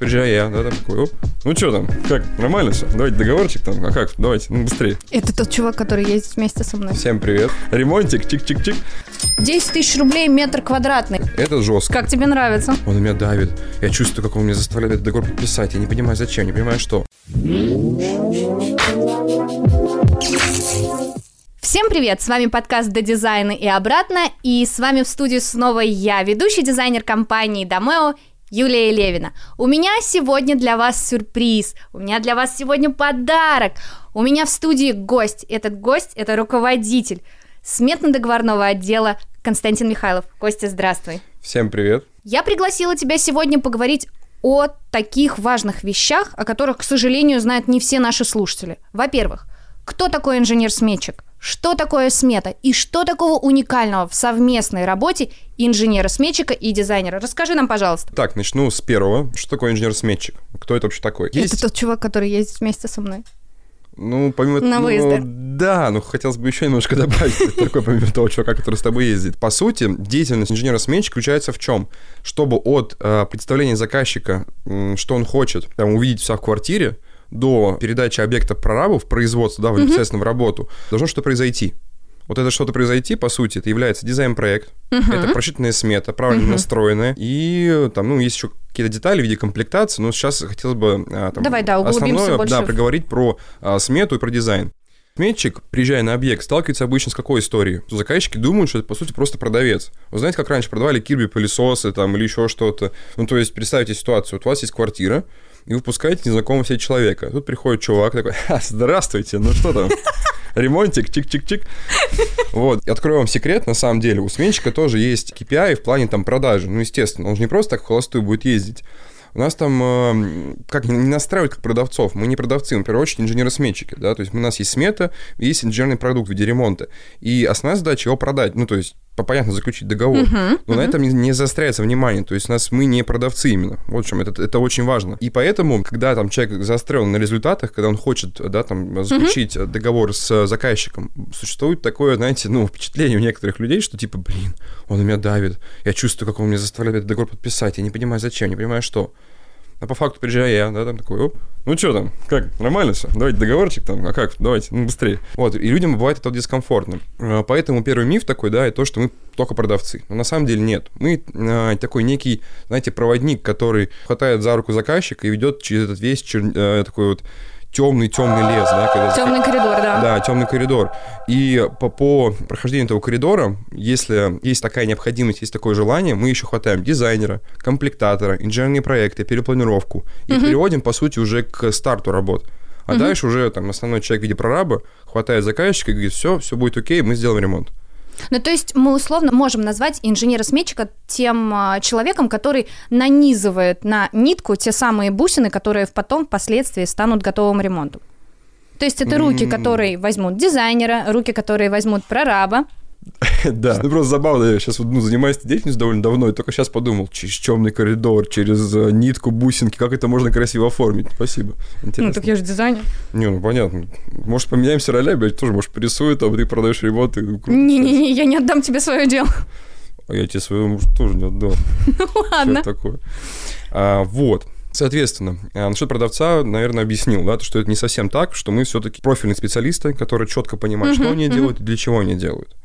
приезжаю я, да, там такой, оп. Ну что там, как, нормально все? Давайте договорчик там, а как, давайте, ну быстрее. Это тот чувак, который ездит вместе со мной. Всем привет. Ремонтик, чик-чик-чик. 10 тысяч рублей метр квадратный. Это жестко. Как тебе нравится? Он меня давит. Я чувствую, как он меня заставляет этот договор подписать. Я не понимаю, зачем, не понимаю, что. Всем привет! С вами подкаст «До дизайна» и обратно, и с вами в студии снова я, ведущий дизайнер компании Домео Юлия Левина. У меня сегодня для вас сюрприз, у меня для вас сегодня подарок. У меня в студии гость. Этот гость – это руководитель сметно-договорного отдела Константин Михайлов. Костя, здравствуй. Всем привет. Я пригласила тебя сегодня поговорить о таких важных вещах, о которых, к сожалению, знают не все наши слушатели. Во-первых, кто такой инженер-сметчик? Что такое смета и что такого уникального в совместной работе инженера-сметчика и дизайнера? Расскажи нам, пожалуйста. Так, начну с первого. Что такое инженер-сметчик? Кто это вообще такой? Это тот чувак, который ездит вместе со мной. Ну, помимо На ну, выезды. Да, ну хотелось бы еще немножко добавить такой, помимо того чувака, который с тобой ездит. По сути, деятельность инженера-сметчика заключается в чем? Чтобы от э, представления заказчика, м, что он хочет, там, увидеть все в квартире, до передачи объекта прорабу в производство, да, в непосредственно в работу, должно что-то произойти. Вот это что-то произойти, по сути, это является дизайн-проект, это просчитанная смета, правильно настроенная, и там, ну, есть еще какие-то детали в виде комплектации, но сейчас хотелось бы а, там, Давай, да, основное, больше да, в- проговорить про а, смету и про дизайн. Сметчик, приезжая на объект, сталкивается обычно с какой историей? Заказчики думают, что это, по сути, просто продавец. Вы знаете, как раньше продавали кирби пылесосы там, или еще что-то? Ну, то есть, представьте ситуацию. Вот у вас есть квартира, и вы пускаете незнакомого себе человека. Тут приходит чувак такой, «Ха, здравствуйте, ну что там? Ремонтик, чик-чик-чик. Вот, открою вам секрет, на самом деле, у сменщика тоже есть KPI в плане там продажи. Ну, естественно, он же не просто так в холостую будет ездить. У нас там э, как не настраивают как продавцов. Мы не продавцы, мы в первую очередь инженеры-сметчики, да, то есть у нас есть смета, есть инженерный продукт в виде ремонта. И основная задача его продать, ну, то есть понятно, заключить договор, но на этом не, не заостряется внимание, то есть нас мы не продавцы именно, вот в чем, это, это очень важно. И поэтому, когда там человек заострен на результатах, когда он хочет, да, там, заключить договор с заказчиком, существует такое, знаете, ну, впечатление у некоторых людей, что типа, блин, он меня давит, я чувствую, как он меня заставляет этот договор подписать, я не понимаю, зачем, не понимаю, что. А по факту приезжаю я, да, там такой, оп, ну что там, как, нормально все? Давайте договорчик там, а как, давайте, ну быстрее. Вот, и людям бывает это дискомфортно. А, Поэтому первый миф такой, да, это то, что мы только продавцы. Но на самом деле нет. Мы а, такой некий, знаете, проводник, который хватает за руку заказчика и ведет через этот весь чер- э, такой вот темный-темный лес, да, когда Темный коридор, да. да, темный коридор. И по, по прохождению этого коридора, если есть такая необходимость, есть такое желание, мы еще хватаем дизайнера, комплектатора, инженерные проекты, перепланировку и переводим, по сути, уже к старту работ. А дальше уже там основной человек в виде прораба хватает заказчика и говорит, все, все будет окей, мы сделаем ремонт. Ну, то есть мы условно можем назвать инженера-сметчика тем а, человеком, который нанизывает на нитку те самые бусины, которые потом впоследствии станут готовым ремонтом. То есть это руки, которые возьмут дизайнера, руки, которые возьмут прораба. Да, ну просто забавно, я сейчас ну, занимаюсь деятельностью довольно давно, и только сейчас подумал, через темный коридор, через э, нитку, бусинки, как это можно красиво оформить. Спасибо. Интересно. Ну, так я же дизайнер. Не, ну понятно. Может, поменяемся ролями, я тоже, может, порисую, там, ты продаешь ремонт. Не-не-не, я не отдам тебе свое дело. А я тебе своего мужа тоже не отдал. Ну, Что ладно. это такое? А, вот. Соответственно, а, насчет продавца, наверное, объяснил, да, то, что это не совсем так, что мы все-таки профильные специалисты, которые четко понимают, что они делают и для чего они делают.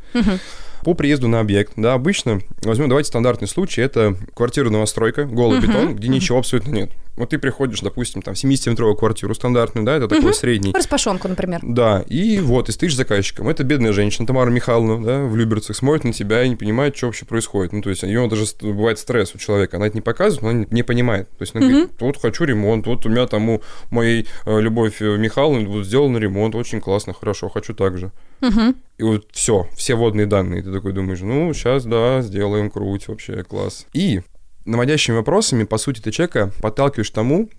По приезду на объект, да, обычно, возьмем, давайте стандартный случай, это квартира новостройка, голый бетон, где ничего абсолютно нет. Вот ты приходишь, допустим, там, в 70-метровую квартиру стандартную, да, это такой средний, Распашонку, например. да, и вот, и стоишь заказчиком. Это бедная женщина, Тамара Михайловна, да, в Люберцах, смотрит на тебя и не понимает, что вообще происходит. Ну, то есть, у нее даже бывает стресс у человека. Она это не показывает, но она не- понимает. То есть, она говорит, вот хочу ремонт, вот у меня там у моей э, Любовь э, Михайловны вот сделан ремонт, очень классно, хорошо, хочу так же. И вот все, все водные данные. Ты такой думаешь, ну, сейчас, да, сделаем, круть, вообще класс. И наводящими вопросами, по сути, ты человека подталкиваешь к тому,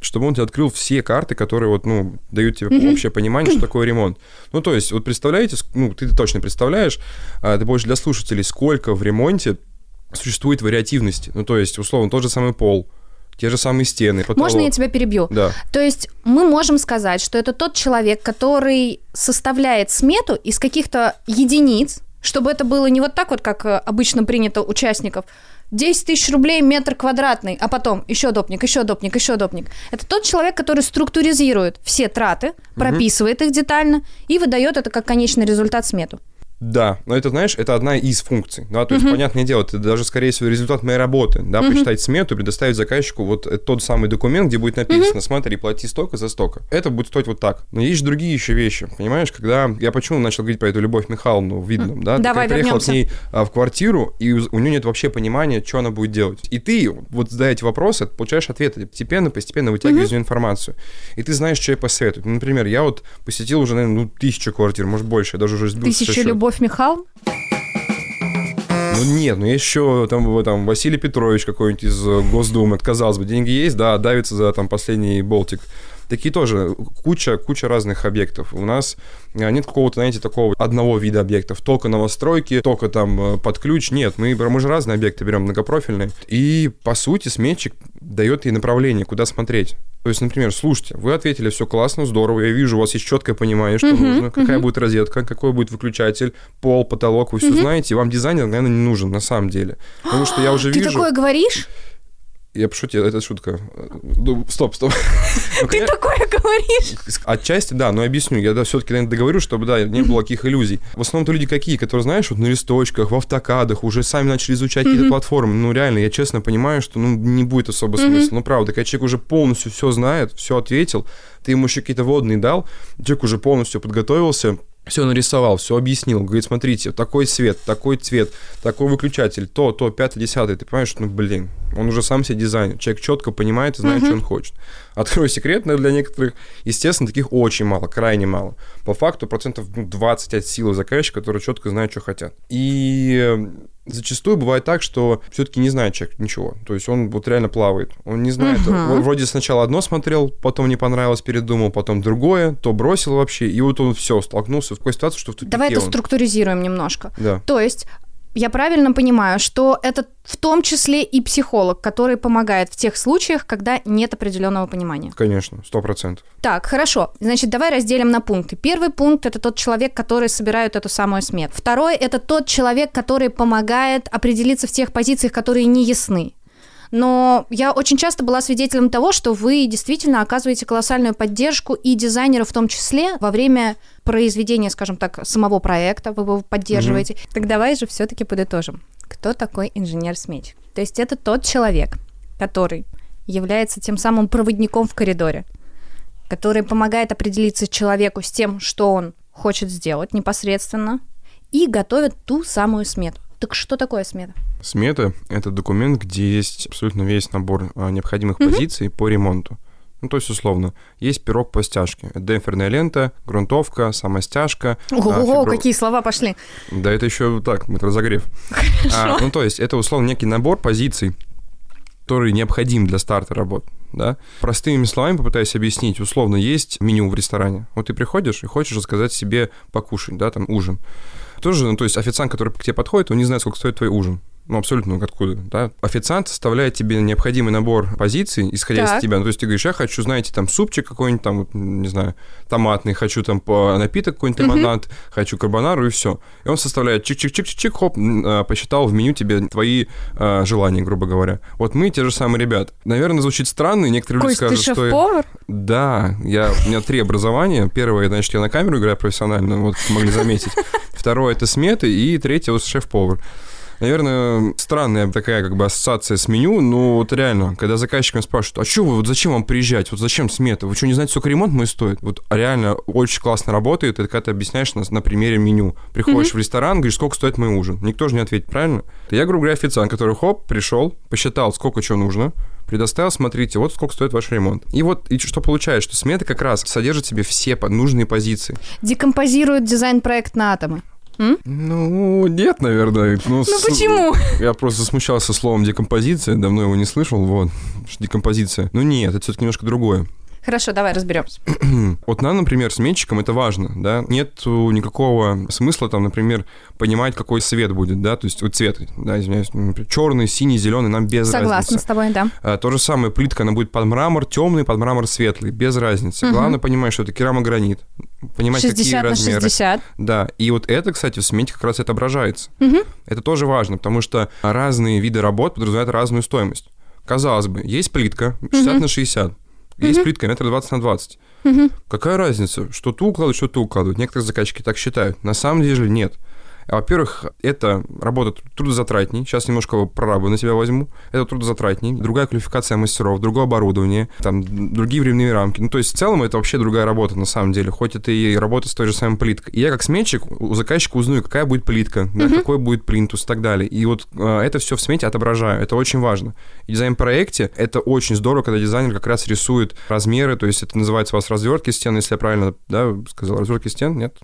чтобы он тебе открыл все карты, которые вот, ну, дают тебе общее понимание, что такое ремонт. Ну, то есть, вот представляете, ну, ты точно представляешь, а, ты больше для слушателей, сколько в ремонте существует вариативности. Ну, то есть, условно, тот же самый пол, те же самые стены, потолок. Можно я тебя перебью? Да. То есть мы можем сказать, что это тот человек, который составляет смету из каких-то единиц, Чтобы это было не вот так вот, как э, обычно принято участников. 10 тысяч рублей метр квадратный, а потом еще допник, еще допник, еще допник. Это тот человек, который структуризирует все траты, прописывает их детально и выдает это как конечный результат смету. Да, но это, знаешь, это одна из функций. Да, то есть, понятное дело, это даже, скорее всего, результат моей работы, да, посчитать смету предоставить заказчику вот тот самый документ, где будет написано, смотри, плати столько за столько. Это будет стоить вот так. Но есть другие еще вещи, понимаешь, когда я почему начал говорить про эту Любовь Михайловну в Видном, да? Давай я приехал к ней а, в квартиру, и у у нее нет вообще понимания, что она будет делать. И ты вот задая эти вопросы, получаешь ответы, постепенно, постепенно вытягиваешь нее информацию. И ты знаешь, что ей посоветовать. Ну, например, я вот посетил уже, наверное, ну, тысячу квартир, может, больше, я даже уже Тысяча счета. Любовь Михайловна? Ну нет, ну еще там, там Василий Петрович какой-нибудь из э, Госдумы. Казалось бы, деньги есть, да, давится за там последний болтик. Такие тоже куча, куча разных объектов. У нас э, нет какого-то, знаете, такого одного вида объектов. Только новостройки, только там э, под ключ. Нет, мы, мы же разные объекты берем, многопрофильные. И, по сути, сметчик дает ей направление, куда смотреть. То есть, например, слушайте, вы ответили, все классно, здорово, я вижу, у вас есть четкое понимание, что нужно, какая будет розетка, какой будет выключатель, пол, потолок, вы все знаете, и вам дизайнер, наверное, не нужен на самом деле. Потому что я уже Ты вижу... такое говоришь? Я пошутил, это шутка. Ну, стоп, стоп. Ты такое говоришь? Отчасти, да, но объясню. Я да, все-таки, наверное, договорю, чтобы, да, не было таких иллюзий. В основном-то люди какие, которые, знаешь, вот на листочках, в автокадах, уже сами начали изучать какие-то платформы. Ну, реально, я честно понимаю, что, ну, не будет особо смысла. Ну, правда, когда человек уже полностью все знает, все ответил, ты ему еще какие-то водные дал, человек уже полностью подготовился, все нарисовал, все объяснил. Говорит, смотрите, такой свет, такой цвет, такой выключатель, то, то, пятое, десятое. Ты понимаешь, ну, блин, он уже сам себе дизайнер. Человек четко понимает и знает, что он хочет. Открою секрет, но для некоторых, естественно, таких очень мало, крайне мало. По факту процентов ну, 20 от силы заказчика, которые четко знают, что хотят. И э, зачастую бывает так, что все-таки не знает человек ничего. То есть он вот реально плавает. Он не знает. Вот Вроде сначала одно смотрел, потом не понравилось, передумал, потом другое, то бросил вообще. И вот он все, столкнулся в такой ситуации, что в тупике Давай это он. структуризируем немножко. Да. То есть я правильно понимаю, что это в том числе и психолог, который помогает в тех случаях, когда нет определенного понимания. Конечно, сто процентов. Так, хорошо. Значит, давай разделим на пункты. Первый пункт это тот человек, который собирает эту самую смету. Второй это тот человек, который помогает определиться в тех позициях, которые не ясны. Но я очень часто была свидетелем того, что вы действительно оказываете колоссальную поддержку и дизайнеру в том числе во время произведения, скажем так, самого проекта, вы его поддерживаете. Так давай же все-таки подытожим. Кто такой инженер-сметчик? То есть это тот человек, который является тем самым проводником в коридоре, который помогает определиться человеку с тем, что он хочет сделать непосредственно, и готовит ту самую смету. Так что такое смета? Смета — это документ, где есть абсолютно весь набор а, необходимых позиций по ремонту. Ну, то есть, условно, есть пирог по стяжке. Это демпферная лента, грунтовка, самостяжка. а, Ого, фибро- какие слова пошли. Да, это еще так, это разогрев. А, ну, то есть, это, условно, некий набор позиций, который необходим для старта работ, да. Простыми словами попытаюсь объяснить. Условно, есть меню в ресторане. Вот ты приходишь и хочешь заказать себе покушать, да, там ужин. Тоже, ну, то есть официант, который к тебе подходит, он не знает, сколько стоит твой ужин. Ну, абсолютно откуда, да. Официант составляет тебе необходимый набор позиций, исходя Так. из тебя. Ну, то есть ты говоришь, я хочу, знаете, там супчик какой-нибудь, там, не знаю, томатный, хочу там по напиток какой-нибудь лимонад, хочу карбонару и все. И он составляет чик-чик-чик-чик, хоп, м, а, посчитал в меню тебе твои а, желания, грубо говоря. Вот мы те же самые ребята. Наверное, звучит странно, и некоторые люди Кость, ты скажут, что... я- шеф-повар? да, я, у меня три образования. Первое, значит, я на камеру играю профессионально, вот могли заметить. Второе – это сметы, и третье – вот шеф-повар. Наверное, странная такая как бы ассоциация с меню, но вот реально, когда заказчик меня спрашивает, а что вы, вот зачем вам приезжать, вот зачем смета, вы что, не знаете, сколько ремонт мой стоит? Вот реально очень классно работает, это когда ты объясняешь на, на примере меню. Приходишь в ресторан, говоришь, сколько стоит мой ужин. Никто же не ответит, правильно? Я, грубо говоря, официант, который, хоп, пришел, посчитал, сколько чего нужно, предоставил, смотрите, вот сколько стоит ваш ремонт. И вот и что получается, что смета как раз содержит в себе все нужные позиции. Декомпозирует дизайн-проект на атомы. М? Ну, нет, наверное. Ну, Ну с- почему? Я просто смущался словом декомпозиция, давно его не слышал, вот, декомпозиция. Ну нет, это все-таки немножко другое. Хорошо, давай разберемся. Вот нам, например, сметчикам это важно, да, нет никакого смысла там, например, понимать, какой цвет будет, да, то есть вот цвет, да, извиняюсь, черный, синий, зеленый, нам без Согласна разницы. с тобой, да. А, То же самое, плитка, она будет под мрамор темный, под мрамор светлый, без разницы. Главное понимать, что это керамогранит. понимать, 60 какие на размеры. 60. Да, и вот это, кстати, в смете как раз отображается. Мгм. Это тоже важно, потому что разные виды работ подразумевают разную стоимость. Казалось бы, есть плитка 60 на 60, есть плитка метр 20 на 20. Мгм. Какая разница, что ту укладывать, что ту укладывать? Некоторые заказчики так считают. На самом деле нет. Во-первых, это работа трудозатратней. Сейчас немножко прорабы на себя возьму. Это трудозатратней. Другая квалификация мастеров, другое оборудование, там другие временные рамки. Ну, то есть в целом это вообще другая работа на самом деле. Хоть это и работа с той же самой плиткой. И я как сметчик у заказчика узнаю, какая будет плитка, да, какой будет плинтус и так далее. И вот э, это все в смете отображаю. Это очень важно. И в дизайн-проекте это очень здорово, когда дизайнер как раз рисует размеры, то есть это называется у вас развертки стен, если я правильно да, сказал, развертки стен, нет?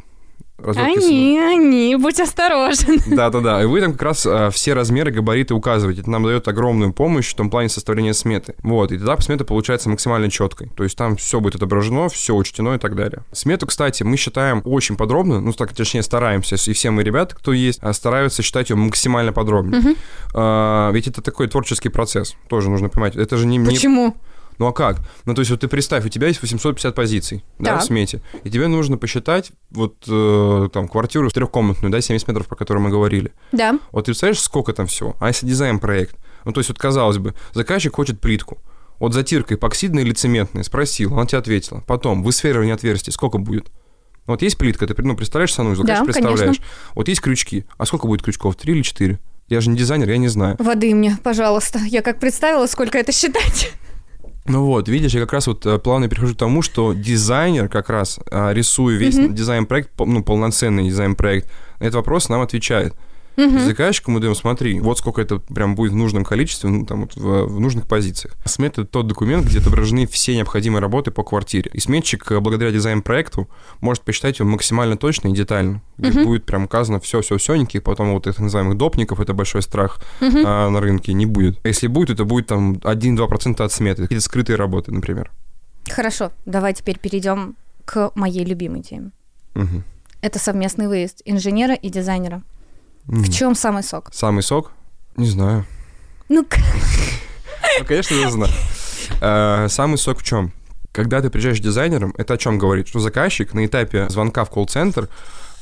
Развертки стен. Они, они, будь осторожен. Да-да-да, и вы там как раз а, все размеры, габариты указываете. Это нам дает огромную помощь в том плане составления сметы. Вот, и тогда смета получается максимально четкой. То есть там все будет отображено, все учтено и так далее. Смету, кстати, мы считаем очень подробно, ну, так, точнее, стараемся, и все мы ребята, кто есть, а, стараются считать ее максимально подробно. А, ведь это такой творческий процесс, тоже нужно понимать. Это же не... не- Почему? Ну а как? Ну то есть вот ты представь, у тебя есть 850 позиций, да, в смете, и тебе нужно посчитать вот э, там квартиру трехкомнатную, да, 70 метров, про которую мы говорили. Да. Вот ты представляешь, сколько там всего? А если дизайн-проект? Ну то есть вот казалось бы, заказчик хочет плитку. Вот затирка эпоксидная или цементная? Спросил, она тебе ответила. Потом, высферивание отверстий, сколько будет? Вот есть плитка, ты ну, представляешь санузел, Да, конечно, представляешь. Вот есть крючки. А сколько будет крючков? Три или четыре? Я же не дизайнер, я не знаю. Воды мне, пожалуйста. Я как представила, сколько это считать. Ну вот, видишь, я как раз вот э, плавно перехожу к тому, что дизайнер как раз, а, рисуя весь дизайн-проект, по- ну, полноценный дизайн-проект, на этот вопрос нам отвечает. Мгм. Заказчику мы даем, смотри, вот сколько это прям будет в нужном количестве, ну, там вот в, в нужных позициях. Смета — это тот документ, где отображены все необходимые работы по квартире. И сметчик, э, благодаря дизайн-проекту, может посчитать его максимально точно и детально. Где Мгм. будет прям указано все-все-все, никаких потом вот этих называемых допников, это большой страх Мгм. а, на рынке, не будет. А Если будет, это будет там 1-2% от сметы, какие-то скрытые работы, например. Хорошо, давай теперь перейдем к моей любимой теме. Мгм. Это совместный выезд инженера и дизайнера. Мгм. В чем самый сок? Самый сок? Не знаю. Ну, Ну, конечно, я знаю. Э, Самый сок в чем? Когда ты приезжаешь дизайнером, это о чем говорит? Что заказчик на этапе звонка в колл-центр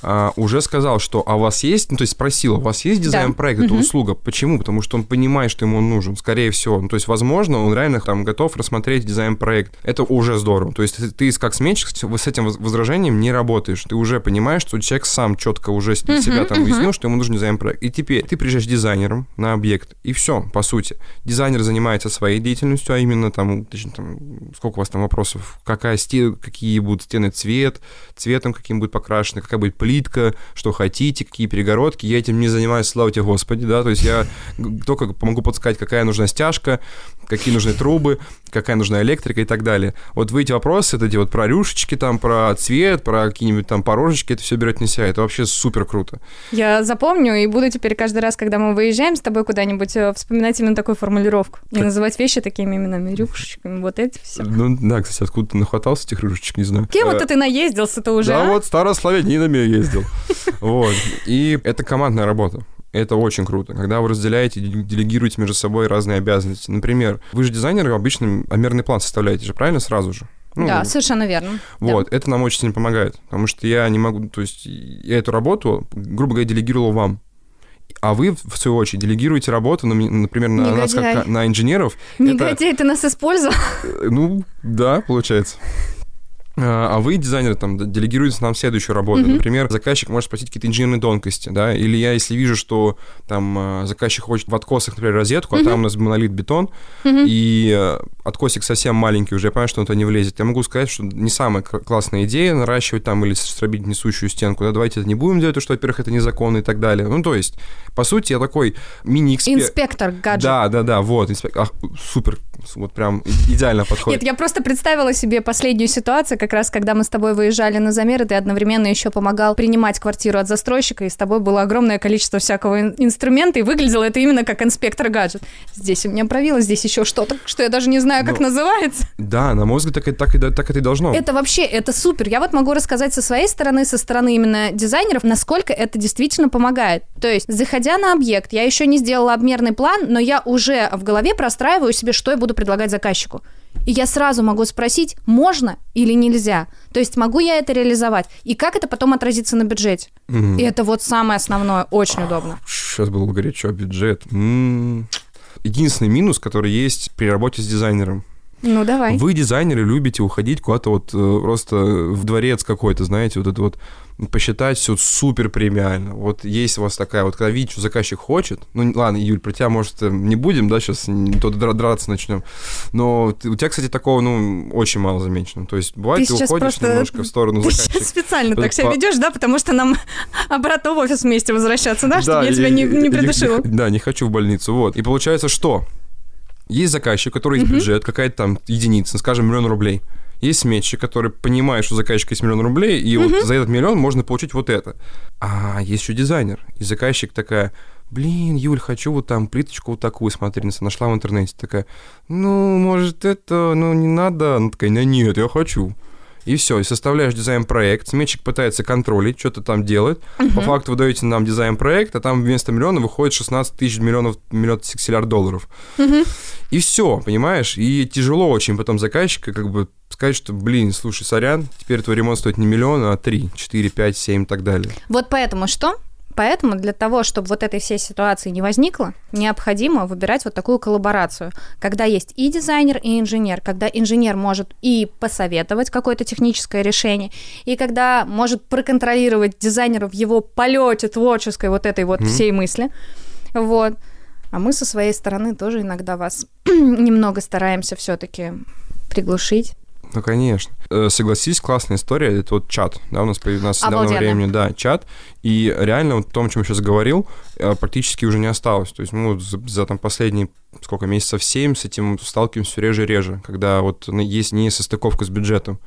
а, уже сказал, что а у вас есть, ну то есть спросил, у вас есть дизайн-проект, это Мгм. услуга. Почему? Потому что он понимает, что ему он нужен, скорее всего. Ну, то есть, возможно, он реально там готов рассмотреть дизайн-проект. Это уже здорово. То есть ты как сметчик с этим воз- возражением не работаешь. Ты уже понимаешь, что человек сам четко уже для себя там уяснил, что ему нужен дизайн-проект. И теперь ты приезжаешь дизайнером на объект, и все, по сути. Дизайнер занимается своей деятельностью, а именно там, точнее, там, сколько у вас там вопросов, какая стена, какие будут стены цвет, цветом каким будет покрашены, какая будет плитка, что хотите, какие перегородки. Я этим не занимаюсь, слава тебе, Господи, да, то есть я только могу подсказать, какая нужна стяжка, какие нужны трубы, какая нужна электрика и так далее. Вот вы эти вопросы, вот эти вот про рюшечки там, про цвет, про какие-нибудь там порожечки, это все берет на себя. Это вообще супер круто. я запомню и буду теперь каждый раз, когда мы выезжаем с тобой куда-нибудь, э, вспоминать именно такую формулировку. Как- называть вещи такими именами, рюшечками, вот эти все. Ну да, кстати, откуда ты нахватался этих рюшечек, не знаю. Кем Э, это ты наездился-то уже? Да а? вот старославянинами ездил. Вот. И это командная работа. Это очень круто. Когда вы разделяете, делегируете между собой разные обязанности. Например, вы же дизайнер, обычно мерный план составляете же, правильно, сразу же? Ну, да, совершенно верно. Да. Вот, это нам очень сильно помогает, потому что я не могу, то есть я эту работу, грубо говоря, делегировал вам. А вы, в свою очередь, делегируете работу, например, на нас, Негодяй. как на инженеров. Это- Негодяй, ты нас использовал. Э, Ну, да, получается. А а вы, дизайнеры, там, делегируете нам следующую работу. Мгм. Например, заказчик может спросить какие-то инженерные тонкости, да, или я, если вижу, что там а, заказчик хочет в откосах, например, розетку, а там у нас монолит бетон, Мгм. и э, откосик совсем маленький уже, я понимаю, что он туда не влезет. Я могу сказать, что не самая классная идея наращивать там или стробить несущую стенку, да, давайте это не будем делать, потому что, во-первых, это незаконно и так далее. Ну, то есть, по сути, я такой мини-эксперт. Инспектор гаджет. Да, да, да, вот, инспектор. Ах, супер, вот прям идеально подходит. Нет, я просто представила себе последнюю ситуацию, как раз когда мы с тобой выезжали на замеры, ты одновременно еще помогал принимать квартиру от застройщика, и с тобой было огромное количество всякого ин- инструмента, и выглядело это именно как инспектор гаджет. Здесь у меня правило, здесь еще что-то, что я даже не знаю, как Ну, называется. Да, на мой взгляд, так, и- так, и- так это и должно. Это вообще, это супер. Я вот могу рассказать со своей стороны, со стороны именно дизайнеров, насколько это действительно помогает. То есть, заходя на объект, я еще не сделала обмерный план, но я уже в голове простраиваю себе, что я буду предлагать заказчику. И я сразу могу спросить, можно или нельзя. То есть, могу я это реализовать? И как это потом отразится на бюджете? Мгм. И это вот самое основное, очень удобно. Сейчас было горячо, бюджет. М. Единственный минус, который есть при работе с дизайнером. Ну, давай. Вы, дизайнеры, любите уходить куда-то вот э, просто в дворец какой-то, знаете, вот это вот посчитать все супер премиально. Вот есть у вас такая вот, когда видите, что заказчик хочет, ну ладно, Юль, про тебя, может, э, не будем, да, сейчас то дра- драться начнем, но у тебя, кстати, такого, ну, очень мало замечено. То есть бывает, Ты ты, уходишь просто- немножко в сторону Ты заказчика. сейчас специально так себя ведешь, да, потому что нам обратно в офис вместе возвращаться, да, чтобы я тебя не, не придушила. Да, не хочу в больницу, вот. И получается, что есть заказчик, у которого есть бюджет, какая-то там единица, скажем, миллион рублей. Есть сметчик, который понимает, что у заказчика есть миллион рублей, и вот за этот миллион можно получить вот это. А есть еще дизайнер. И заказчик такая, блин, Юль, хочу вот там плиточку вот такую смотреть, нашла в интернете. Такая, ну, может, это, ну, не надо. Она такая, «Не, нет, я хочу. И все, и составляешь дизайн-проект, сметчик пытается контролить, что-то там делает. По факту вы даете нам дизайн-проект, а там вместо миллиона выходит 16 тысяч миллионов, миллион сексилляр долларов. И все, понимаешь? И тяжело очень потом заказчика как бы сказать, что, блин, слушай, сорян, теперь твой ремонт стоит не миллион, а 3, 4, 5, 7 и так далее. Вот поэтому что? Поэтому для того, чтобы вот этой всей ситуации не возникло, необходимо выбирать вот такую коллаборацию, когда есть и дизайнер, и инженер, когда инженер может и посоветовать какое-то техническое решение, и когда может проконтролировать дизайнера в его полете творческой вот этой вот Мгм. всей мысли. Вот. А мы со своей стороны тоже иногда вас немного стараемся все-таки приглушить. Ну, конечно. Э, Согласись, классная история. Это вот чат, да, у нас появился с недавнего Обалденно. времени, да, чат. И реально вот о том, о чем я сейчас говорил, э, практически уже не осталось. То есть вот за, за там последние, сколько, месяцев 7 с этим сталкиваемся все реже и реже, когда вот на- есть несостыковка с бюджетом.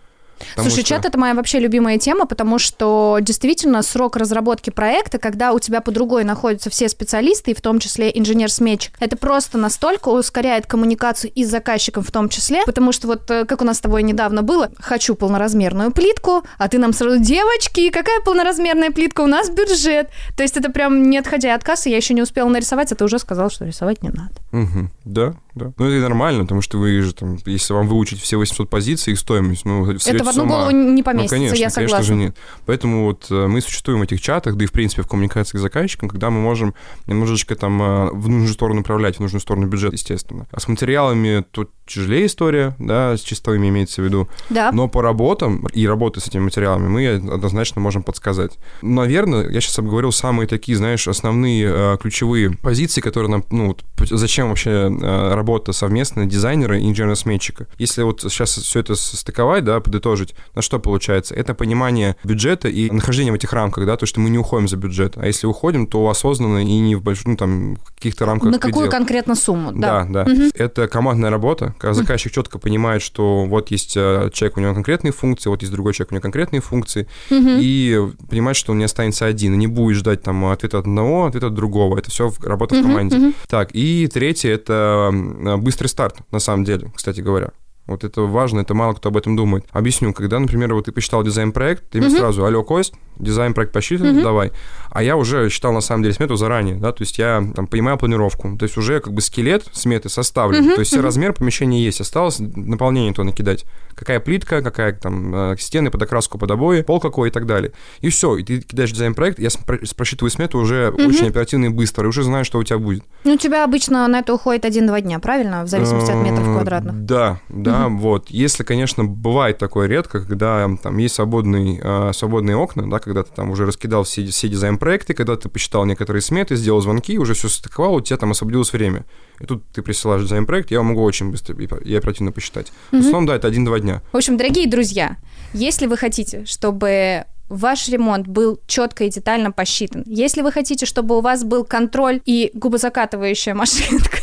Потому Слушай, что- чат это моя вообще любимая тема, потому что действительно срок разработки проекта, когда у тебя под другой находятся все специалисты, и в том числе инженер-сметчик, это просто настолько ускоряет коммуникацию и с заказчиком в том числе, потому что вот э, как у нас с тобой недавно было, хочу полноразмерную плитку, а ты нам сразу, девочки, какая полноразмерная плитка, у нас бюджет. То есть это прям не отходя от кассы, я еще не успела нарисовать, а ты уже сказал, что рисовать не надо. Мгм. Да, да. Ну, это нормально, потому что вы же там, если вам выучить все 800 позиций, их стоимость, ну, это в одну ума. голову не Ну, поместится, конечно, я конечно согласна. же нет. Поэтому вот э, мы существуем в этих чатах, да и, в принципе, в коммуникации с заказчиком, когда мы можем немножечко там э, в нужную сторону направлять, в нужную сторону бюджет, естественно. А с материалами тут тяжелее история, да, с чистовыми имеется в виду. Да. Но по работам и работе с этими материалами мы однозначно можем подсказать. Наверное, я сейчас обговорил самые такие, знаешь, основные э, ключевые позиции, которые нам, ну, вот, зачем вообще э, работа совместная дизайнера и инженера-сметчика. Если вот сейчас все это стыковать, да, подытожить, на что получается? Это понимание бюджета и нахождение в этих рамках, да, то, что мы не уходим за бюджет. А если уходим, то осознанно и не в больших, ну, там, каких-то рамках На какую пределов. конкретно сумму? Да, да. Мгм. Это командная работа, когда заказчик четко понимает, что вот есть э, человек, у него конкретные функции, вот есть другой человек, у него конкретные функции, и понимает, что он не останется один, и не будет ждать там ответа от одного, ответа от другого. Это все работа в команде. Так, и третье это быстрый старт, на самом деле, кстати говоря. Вот это важно, это мало кто об этом думает. Объясню, когда, например, вот ты посчитал дизайн-проект, ты мне Мгм. сразу, алло, Кость, дизайн-проект посчитан, Мгм. давай. А я уже считал, на самом деле, смету заранее, да, то есть я там понимаю планировку, то есть уже как бы скелет сметы составлен, Мгм, то есть мгм. размер помещения есть, осталось наполнение то накидать. Какая плитка, какая там э, стены под окраску, под обои, пол какой и так далее. И все, и ты кидаешь дизайн-проект, я просчитываю смету уже Мгм. очень оперативно и быстро, и уже знаю, что у тебя будет. Ну, у тебя обычно на это уходит один-два дня, правильно? В зависимости от метров Э, квадратных. Да, да, вот. Если, конечно, бывает такое редко, когда там есть свободный, э, свободные окна, да, когда ты там уже раскидал все, все дизайн-проекты, когда ты посчитал некоторые сметы, сделал звонки, уже все стыковал, у тебя там освободилось время. И тут ты присылаешь дизайн-проект, я могу очень быстро и оперативно посчитать. В Мгм. основном, да, это один-два дня. В общем, дорогие друзья, если вы хотите, чтобы ваш ремонт был четко и детально посчитан, если вы хотите, чтобы у вас был контроль и губозакатывающая машинка,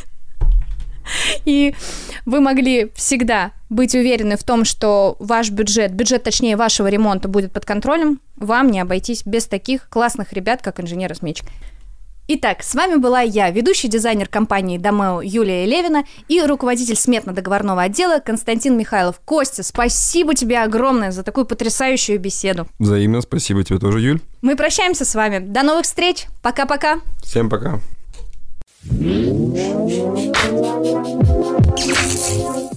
и вы могли всегда быть уверены в том, что ваш бюджет, бюджет точнее вашего ремонта будет под контролем, вам не обойтись без таких классных ребят, как инженер-сметчик. Итак, с вами была я, ведущий дизайнер компании Домео Юлия Левина и руководитель сметно-договорного отдела Константин Михайлов. Костя, спасибо тебе огромное за такую потрясающую беседу. Взаимно, спасибо тебе тоже, Юль. Мы прощаемся с вами. До новых встреч. Пока-пока. Всем пока. Música